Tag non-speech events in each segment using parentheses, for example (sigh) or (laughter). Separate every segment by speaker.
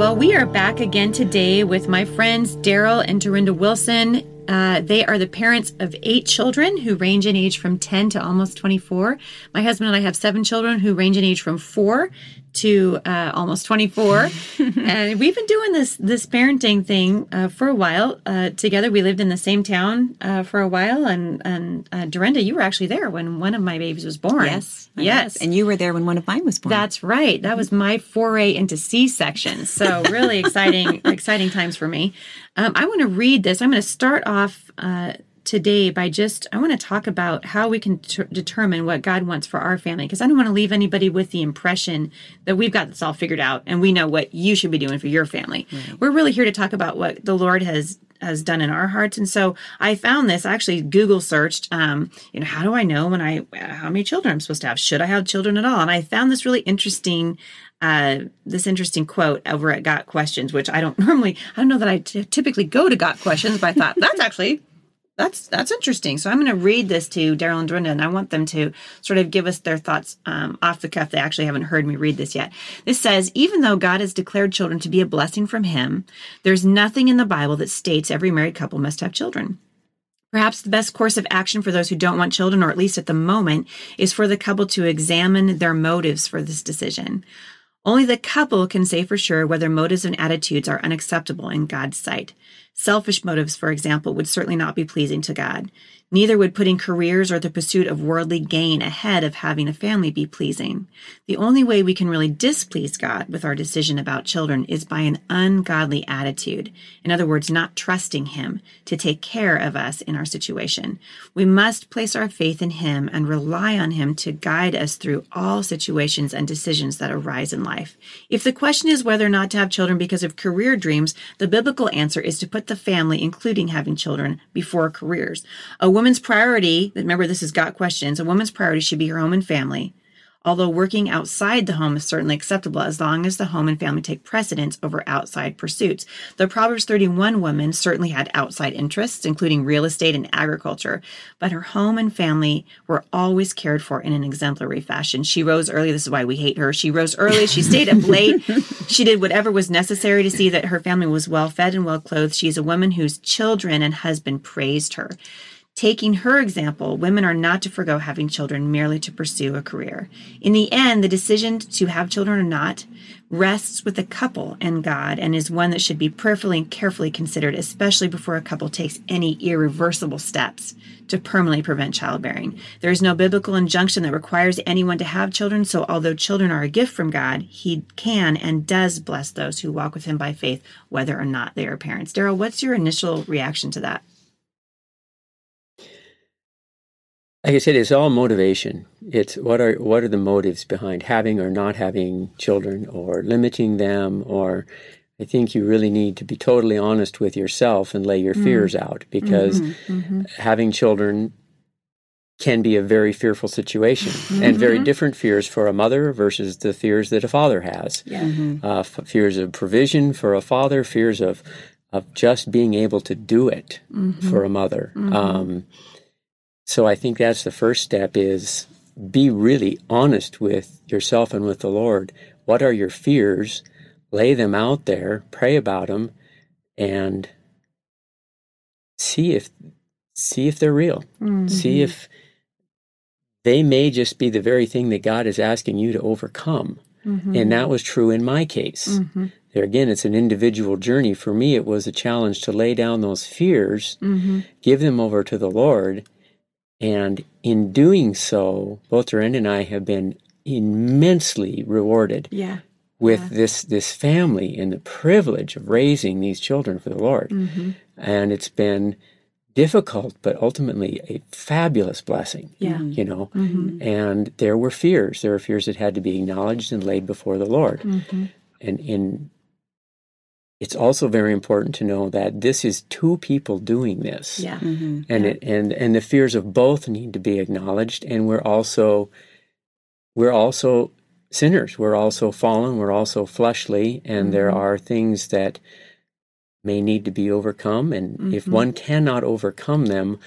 Speaker 1: Well, we are back again today with my friends Daryl and Dorinda Wilson. Uh, they are the parents of eight children who range in age from 10 to almost 24. My husband and I have seven children who range in age from four to uh, almost 24 (laughs) and we've been doing this this parenting thing uh, for a while. Uh, together we lived in the same town uh, for a while. And and uh, Dorinda you were actually there when one of my babies was born.
Speaker 2: Yes
Speaker 1: yes.
Speaker 2: And you were there when one of mine was born.
Speaker 1: That's right. That was my foray into c-sections so really (laughs) exciting exciting times for me. Um, I want to read this. I'm going to start off uh, today by just I want to talk about how we can t- determine what God wants for our family because I don't want to leave anybody with the impression that we've got this all figured out and we know what you should be doing for your family. Right. We're really here to talk about what the Lord has has done in our hearts and so I found this I actually Google searched um, you know how do I know when I how many children I'm supposed to have should I have children at all and I found this really interesting uh, this interesting quote over at Got Questions, which I don't (laughs) normally, I don't know that I t- typically go to Got Questions, but I thought that's actually that's that's interesting. So I'm going to read this to Daryl and Dorinda, and I want them to sort of give us their thoughts um, off the cuff. They actually haven't heard me read this yet. This says, even though God has declared children to be a blessing from Him, there's nothing in the Bible that states every married couple must have children. Perhaps the best course of action for those who don't want children, or at least at the moment, is for the couple to examine their motives for this decision. Only the couple can say for sure whether motives and attitudes are unacceptable in God's sight. Selfish motives, for example, would certainly not be pleasing to God. Neither would putting careers or the pursuit of worldly gain ahead of having a family be pleasing. The only way we can really displease God with our decision about children is by an ungodly attitude. In other words, not trusting Him to take care of us in our situation. We must place our faith in Him and rely on Him to guide us through all situations and decisions that arise in life. If the question is whether or not to have children because of career dreams, the biblical answer is to put the family, including having children, before careers. A woman's priority, remember this is got questions, a woman's priority should be her home and family. Although working outside the home is certainly acceptable as long as the home and family take precedence over outside pursuits. The Proverbs 31 woman certainly had outside interests, including real estate and agriculture, but her home and family were always cared for in an exemplary fashion. She rose early. This is why we hate her. She rose early. She stayed up (laughs) late. she did whatever was necessary to see that her family was well fed and well clothed. She is a woman whose children and husband praised her. Taking her example, women are not to forego having children merely to pursue a career. In the end, the decision to have children or not rests with the couple and God and is one that should be prayerfully and carefully considered, especially before a couple takes any irreversible steps to permanently prevent childbearing. There is no biblical injunction that requires anyone to have children, so although children are a gift from God, He can and does bless those who walk with Him by faith, whether or not they are parents. Daryl, what's your initial reaction to that?
Speaker 3: Like I said, it's all motivation. It's what are what are the motives behind having or not having children, or limiting them, or I think you really need to be totally honest with yourself and lay your mm. fears out because mm-hmm, mm-hmm. having children can be a very fearful situation mm-hmm. and very different fears for a mother versus the fears that a father has.
Speaker 1: Yeah. Mm-hmm.
Speaker 3: Uh, f- fears of provision for a father, fears of of just being able to do it mm-hmm. for a mother. Mm-hmm. Um, so I think that's the first step is be really honest with yourself and with the Lord. What are your fears? Lay them out there, pray about them, and see if see if they're real. Mm-hmm. See if they may just be the very thing that God is asking you to overcome. Mm-hmm. And that was true in my case. Mm-hmm. There again, it's an individual journey. For me, it was a challenge to lay down those fears, mm-hmm. give them over to the Lord, and in doing so, both Dorinda and I have been immensely rewarded
Speaker 1: yeah.
Speaker 3: with yeah. this this family and the privilege of raising these children for the Lord. Mm-hmm. And it's been difficult, but ultimately a fabulous blessing.
Speaker 1: Yeah. Mm-hmm.
Speaker 3: You know, mm-hmm. and there were fears. There were fears that had to be acknowledged and laid before the Lord. Mm-hmm. And in it's also very important to know that this is two people doing this.
Speaker 1: Yeah.
Speaker 2: Mm-hmm. mm-hmm.
Speaker 3: And it, and and the fears of both need to be acknowledged and we're also we're also sinners. We're also fallen, we're also fleshly and there mm-hmm. are things that may need to be overcome and if mm-hmm. one cannot overcome them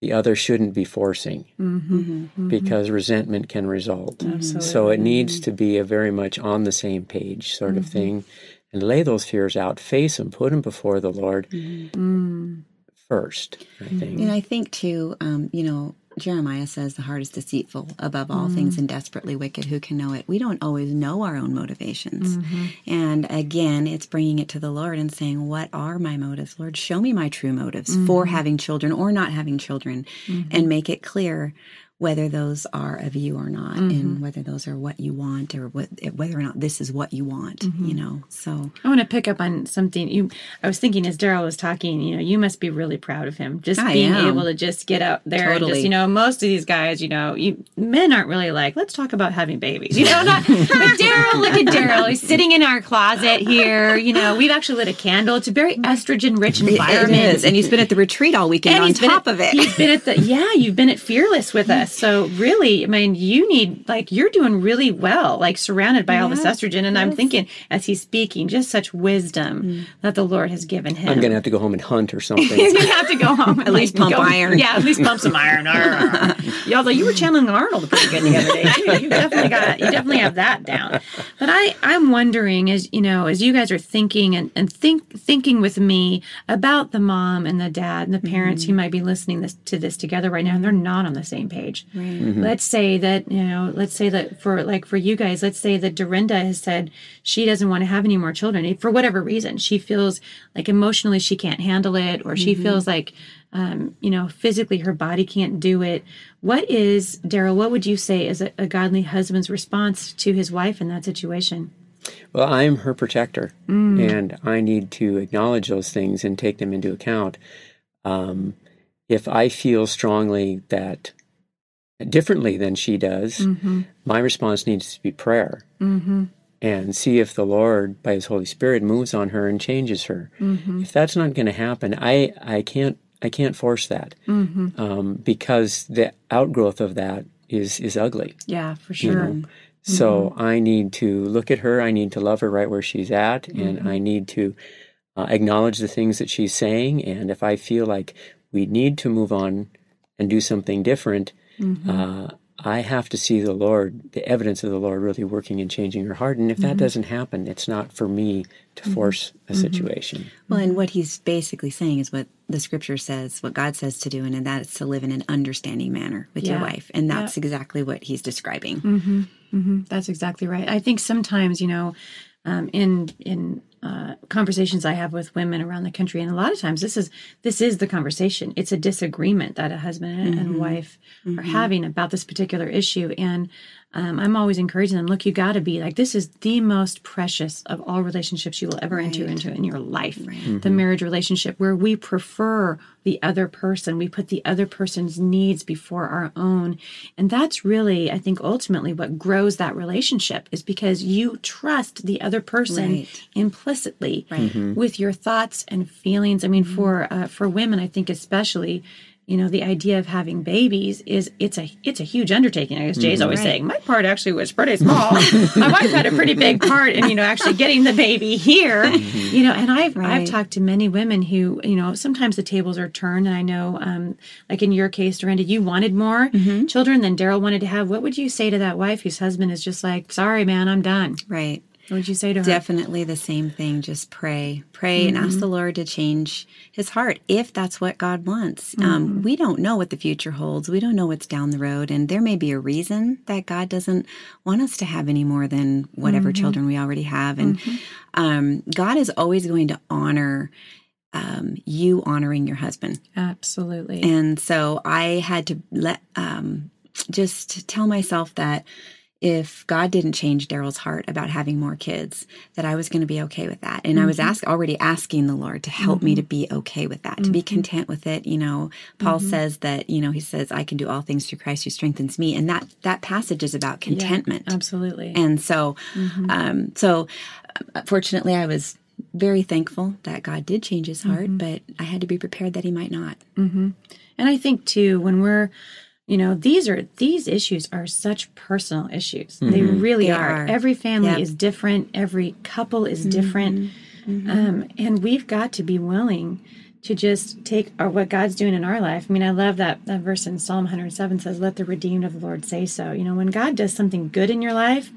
Speaker 3: the other shouldn't be forcing
Speaker 2: Mm-hmm.
Speaker 3: because resentment can result.
Speaker 1: Absolutely.
Speaker 3: So it needs to be a very much on the same page sort of thing and lay those fears out, face them, put them before the Lord mm-hmm. mm. first, I mm-hmm. think.
Speaker 2: And I think too, um, you know, Jeremiah says the heart is deceitful above all things mm. and desperately wicked. Who can know it? We don't always know our own motivations. Mm-hmm. And again, it's bringing it to the Lord and saying, What are my motives? Lord, show me my true motives for mm. having children or not having children and make it clear whether those are of you or not and mm-hmm. whether those are what you want or what, whether or not this is what you want, mm-hmm. you know. So,
Speaker 1: I want to pick up on something you. I was thinking as Daryl was talking. You know, you must be really proud of him, just
Speaker 2: I
Speaker 1: being
Speaker 2: am.
Speaker 1: able to just get out there and
Speaker 2: Totally.
Speaker 1: just you know, most of these guys, you know, you men aren't really like, let's talk about having babies. You know, not. (laughs) but Daryl, look at Daryl. He's sitting in our closet here. You know, we've actually lit a candle. It's a very mm-hmm. estrogen rich environment.
Speaker 2: it is. And he's been at the retreat all weekend
Speaker 1: And
Speaker 2: on top
Speaker 1: at-
Speaker 2: of it.
Speaker 1: he's been at the yeah, you've been at Fearless with us. So really, I mean, you need like you're doing really well, like surrounded by all this estrogen. And I'm thinking as he's speaking, just such wisdom mm. that the Lord has given him.
Speaker 3: I'm going to have to go home and hunt or something. (laughs)
Speaker 1: He's gonna have to go home. At
Speaker 2: least pump iron.
Speaker 1: Yeah, at least pump some iron. (laughs) yeah, although you were channeling Arnold pretty good the other day too. You definitely got you definitely have that down. But I I'm wondering as you know as you guys are thinking and, and think thinking with me about the mom and the dad and the parents mm-hmm. who might be listening this, to this together right now and they're not on the same page. Let's say that you know let's say that for like for you guys let's say that Dorinda has said she doesn't want to have any more children for whatever reason she feels like emotionally she can't handle it or she feels like um, you know physically her body can't do it. What is daryl what would you say is a, a godly husband's response to his wife in that situation?
Speaker 3: Well, I'm her protector, and I need to acknowledge those things and take them into account. Um, if I feel strongly that differently than she does, mm-hmm. my response needs to be prayer mm-hmm. and see if the Lord, by His Holy Spirit, moves on her and changes her. Mm-hmm. If that's not going to happen, I I can't I can't force that um, because the outgrowth of that is is ugly.
Speaker 1: yeah for
Speaker 3: you
Speaker 1: sure
Speaker 3: know. So I need to look at her. I need to love her right where she's at, and I need to uh, acknowledge the things that she's saying. And if I feel like we need to move on and do something different, uh, I have to see the Lord, the evidence of the Lord, really working and changing her heart. And if that doesn't happen, it's not for me to force a situation.
Speaker 2: Well, and what he's basically saying is what the scripture says, what God says to do, and that is to live in an understanding manner with your wife. And that's exactly what he's describing.
Speaker 1: hmm That's exactly right. I think sometimes, you know, um, in in uh, conversations I have with women around the country, and a lot of times this is this is the conversation. It's a disagreement that a husband and, and wife are having about this particular issue, and um, I'm always encouraging them. Look, you got to be like this is the most precious of all relationships you will ever enter into in your life. The marriage relationship where we prefer the other person, we put the other person's needs before our own, and that's really, I think, ultimately what grows that relationship is because you trust the other person
Speaker 2: Right.
Speaker 1: implicitly with your thoughts and feelings. I mean, for uh, for women, I think especially, you know, the idea of having babies is it's a it's a huge undertaking. I guess mm-hmm. Jay's always saying my part actually was pretty small. my (laughs) wife had a pretty big part in you know actually getting the baby here. Mm-hmm. You know, and I've I've talked to many women who you know sometimes the tables are turned, and I know, um, like in your case, Dorinda, you wanted more mm-hmm. children than Daryl wanted to have. What would you say to that wife whose husband is just like, sorry, man, I'm done?
Speaker 2: Right.
Speaker 1: What would you say to her?
Speaker 2: Definitely the same thing. Just pray, pray, and ask the Lord to change his heart if that's what God wants. Um, we don't know what the future holds. We don't know what's down the road, and there may be a reason that God doesn't want us to have any more than whatever children we already have. And um, God is always going to honor um, you honoring your husband.
Speaker 1: Absolutely.
Speaker 2: And so I had to let um, just tell myself that if God didn't change Daryl's heart about having more kids, that I was going to be okay with that. And I was mm-hmm. ask, already asking the Lord to help me to mm-hmm. be okay with that, to be mm-hmm. content with it. You know, Paul says that, you know, he says, I can do all things through Christ who strengthens me. And that, that passage is about contentment.
Speaker 1: Absolutely.
Speaker 2: And so, um, so uh, fortunately, I was very thankful that God did change his heart, but I had to be prepared that he might not.
Speaker 1: And I think too, when we're, you know, these are these issues are such personal issues. They mm-hmm. really
Speaker 2: They
Speaker 1: are.
Speaker 2: are.
Speaker 1: Every family
Speaker 2: Yep.
Speaker 1: is different. Every couple is mm-hmm. different, mm-hmm. Um, and we've got to be willing to just take our, what God's doing in our life. I mean, I love that that verse in Psalm 107 says, "Let the redeemed of the Lord say so." You know, when God does something good in your life,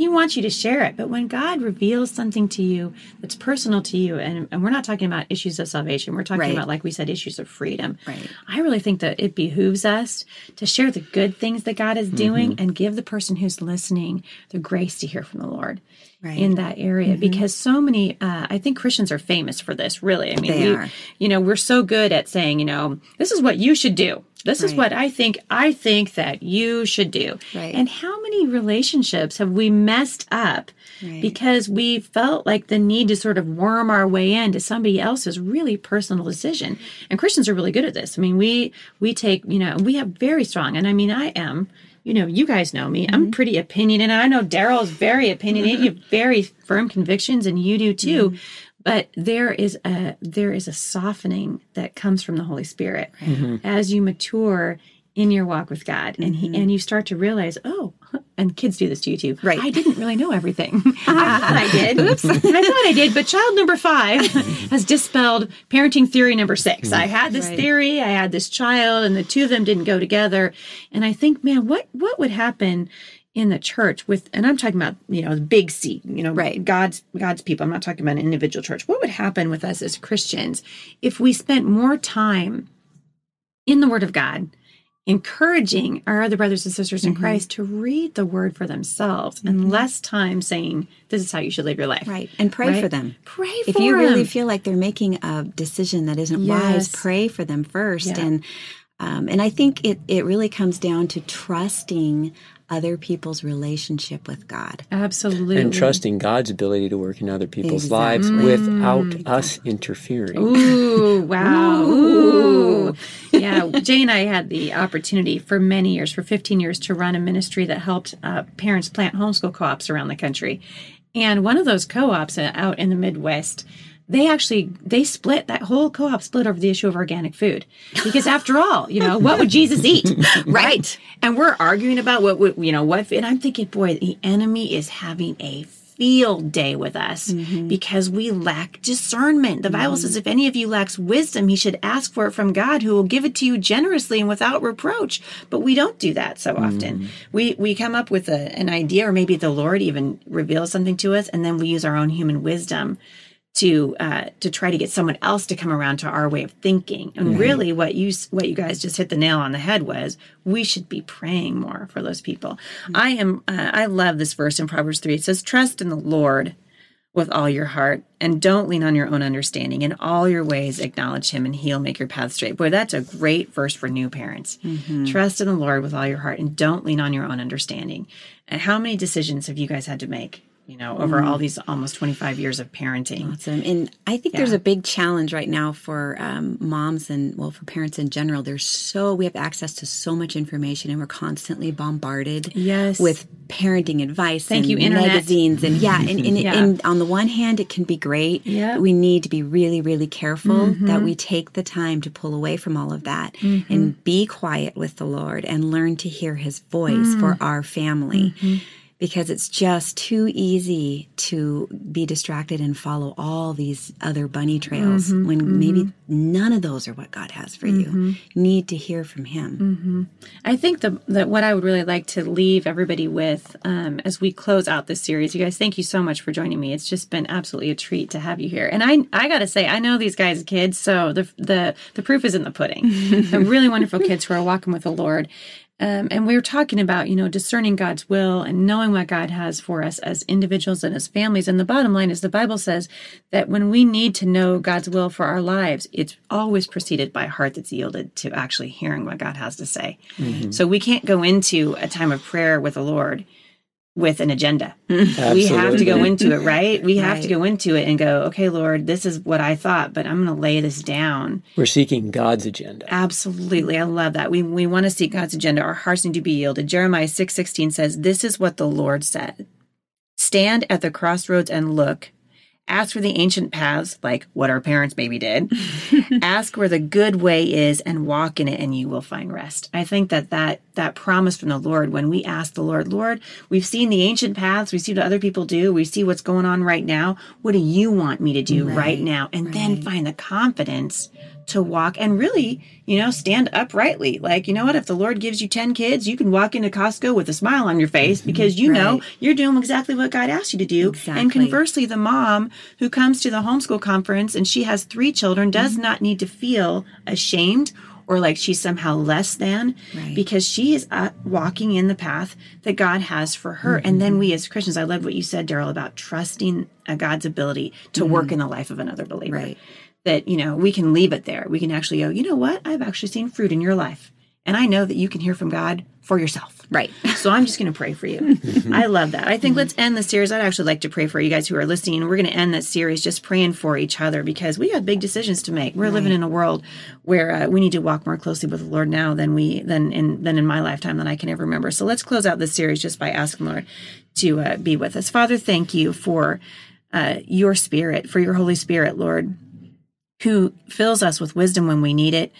Speaker 1: he wants you to share it. But when God reveals something to you that's personal to you, and, and we're not talking about issues of salvation, we're talking
Speaker 2: Right.
Speaker 1: about, like we said, issues of freedom.
Speaker 2: Right.
Speaker 1: I really think that it behooves us to share the good things that God is mm-hmm. doing and give the person who's listening the grace to hear from the Lord
Speaker 2: Right.
Speaker 1: in that area because so many uh, i think christians are famous for this really i mean
Speaker 2: They
Speaker 1: we,
Speaker 2: are.
Speaker 1: you know we're so good at saying you know this is what you should do this is what i think i think that you should do
Speaker 2: Right.
Speaker 1: and how many relationships have we messed up
Speaker 2: Right.
Speaker 1: because we felt like the need to sort of worm our way into somebody else's really personal decision and christians are really good at this i mean we we take you know we have very strong and i mean i am you know you guys know me. I'm mm-hmm. pretty opinionated i know daryl is very opinionated. You have (laughs) very firm convictions and you do too. Mm-hmm. But there is a there is a softening that comes from the holy spirit. Mm-hmm. As you mature in your walk with God and he mm-hmm. and you start to realize, oh, (laughs) and kids do this to you too.
Speaker 2: Right.
Speaker 1: I didn't really know everything. (laughs) I thought I did. Oops. (laughs) I thought I did, but child number five has dispelled parenting theory number six. I mm-hmm. had this
Speaker 2: Right.
Speaker 1: theory, I had this child, and the two of them didn't go together. And I think, man, what what would happen in the church with and I'm talking about, you know, the big C, you know,
Speaker 2: Right.
Speaker 1: God's God's people. I'm not talking about an individual church. What would happen with us as Christians if we spent more time in the Word of God, encouraging our other brothers and sisters in Christ to read the Word for themselves and less time saying, This is how you should live your life.
Speaker 2: Right. And pray
Speaker 1: Right?
Speaker 2: for them.
Speaker 1: Pray for if
Speaker 2: you really feel like they're making a decision that isn't
Speaker 1: Yes.
Speaker 2: wise, pray for them first.
Speaker 1: Yeah.
Speaker 2: And um, and I think it it really comes down to trusting other people's relationship with God.
Speaker 1: Absolutely.
Speaker 3: and trusting God's ability to work in other people's
Speaker 2: Exactly.
Speaker 3: lives without us interfering.
Speaker 1: Ooh, wow. Ooh. yeah, Jay and I had the opportunity for many years, for 15 years, to run a ministry that helped uh, parents plant homeschool co ops around the country. And one of those co ops out in the Midwest, they actually they split that whole co-op split over the issue of organic food. Because after all you know what would jesus eat? (laughs) Right? And we're arguing about what would you know what and i'm thinking boy the enemy is having a field day with us mm-hmm. because we lack discernment. The Bible says, mm. if any of you lacks wisdom, he should ask for it from God, who will give it to you generously and without reproach. But we don't do that so often. Mm. We we come up with a, an idea, or maybe the Lord even reveals something to us, and then we use our own human wisdom to uh, to try to get someone else to come around to our way of thinking. And really, what you what you guys just hit the nail on the head was we should be praying more for those people. I am uh, I love this verse in Proverbs three. It says, "Trust in the Lord." With all your heart, and don't lean on your own understanding. In all your ways, acknowledge Him, and He'll make your path straight. Boy, that's a great verse for new parents. Trust in the Lord with all your heart, and don't lean on your own understanding. And how many decisions have you guys had to make? You know, over all these almost twenty five years of parenting.
Speaker 2: Awesome. And I think there's a big challenge right now for um, moms and, well, for parents in general. There's so, we have access to so much information and we're constantly bombarded
Speaker 1: Yes.
Speaker 2: with parenting advice
Speaker 1: Thank
Speaker 2: and
Speaker 1: you, Internet.
Speaker 2: magazines. And yeah, and, and,
Speaker 1: Yeah.
Speaker 2: and on the one hand, it can be great.
Speaker 1: Yeah.
Speaker 2: We need to be really, really careful
Speaker 1: Mm-hmm.
Speaker 2: that we take the time to pull away from all of that and be quiet with the Lord and learn to hear his voice for
Speaker 1: Mm.
Speaker 2: our family
Speaker 1: Mm-hmm.
Speaker 2: Because it's just too easy to be distracted and follow all these other bunny trails
Speaker 1: Mm-hmm,
Speaker 2: when maybe none of those are what God has for you. You need to hear from Him.
Speaker 1: I think the, that what I would really like to leave everybody with um, as we close out this series, you guys, thank you so much for joining me. It's just been absolutely a treat to have you here. And I, I got to say, I know these guys' kids, so the the the proof is in the pudding. (laughs) They're really wonderful kids who are walking with the Lord. Um, and we were talking about, you know, discerning God's will and knowing what God has for us as individuals and as families. And the bottom line is the Bible says that when we need to know God's will for our lives, it's always preceded by a heart that's yielded to actually hearing what God has to say. So we can't go into a time of prayer with the Lord with an agenda. Mm-hmm. We have to go into it, right? We have
Speaker 2: Right.
Speaker 1: to go into it and go, okay, Lord, this is what I thought, but I'm going to lay this down.
Speaker 3: We're seeking God's agenda.
Speaker 1: Absolutely. I love that. We we want to seek God's agenda. Our hearts need to be yielded. Jeremiah 6:16 says, "This is what the Lord said. Stand at the crossroads and look. Ask for the ancient paths, like what our parents maybe did. (laughs) Ask where the good way is and walk in it and you will find rest." I think that that that promise from the Lord when we ask the Lord, "Lord, we've seen the ancient paths, we see what other people do, we see what's going on right now. What do you want me to do right,
Speaker 2: Right,
Speaker 1: now?" And then find the confidence to walk and really, you know, stand uprightly. Like, you know what? If the Lord gives you 10 kids, you can walk into Costco with a smile on your face mm-hmm. because you know you're doing exactly what God asked you to do. And conversely, the mom who comes to the homeschool conference and she has three children does mm-hmm. not need to feel ashamed or like she's somehow less than
Speaker 2: Right.
Speaker 1: because she is uh, walking in the path that God has for her. And then we as Christians, I love what you said, Daryl, about trusting God's ability to work in the life of another believer
Speaker 2: Right.
Speaker 1: that you know we can leave it there we can actually go you know what i've actually seen fruit in your life and i know that you can hear from god for yourself
Speaker 2: Right.
Speaker 1: so i'm just going to pray for you. (laughs) I love that. I think let's end the series. I'd actually like to pray for you guys who are listening. We're going to end that series just praying for each other because we have big decisions to make. We're living in a world where uh, we need to walk more closely with the lord now than we than in than in my lifetime than i can ever remember. So let's close out this series just by asking lord to uh, be with us. Father thank you for uh, your spirit for your holy spirit lord who fills us with wisdom when we need it.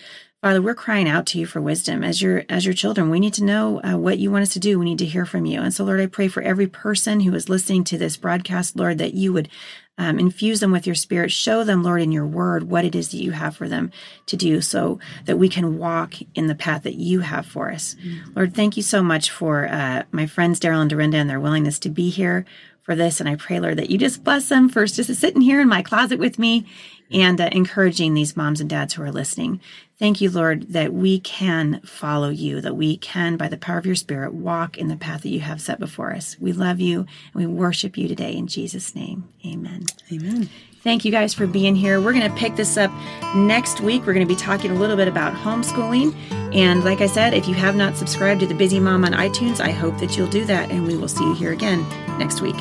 Speaker 1: Father, we're crying out to you for wisdom as your as your children. We need to know uh, what you want us to do. We need to hear from you. And so, Lord, I pray for every person who is listening to this broadcast, Lord, that you would um, infuse them with your Spirit. Show them, Lord, in your Word what it is that you have for them to do, so that we can walk in the path that you have for us. Lord, thank you so much for uh, my friends Daryl and Dorinda and their willingness to be here for this. And I pray, Lord, that you just bless them for just sitting here in my closet with me and uh, encouraging these moms and dads who are listening. Thank you, Lord, that we can follow you, that we can, by the power of your Spirit, walk in the path that you have set before us. We love you and we worship you today in Jesus' name. Amen.
Speaker 2: Amen.
Speaker 1: Thank you guys for being here. We're going to pick this up next week. We're going to be talking a little bit about homeschooling. And like I said, if you have not subscribed to The Busy Mom on iTunes, I hope that you'll do that. And we will see you here again next week.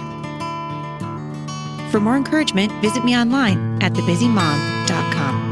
Speaker 4: For more encouragement, visit me online at thebusymom.com.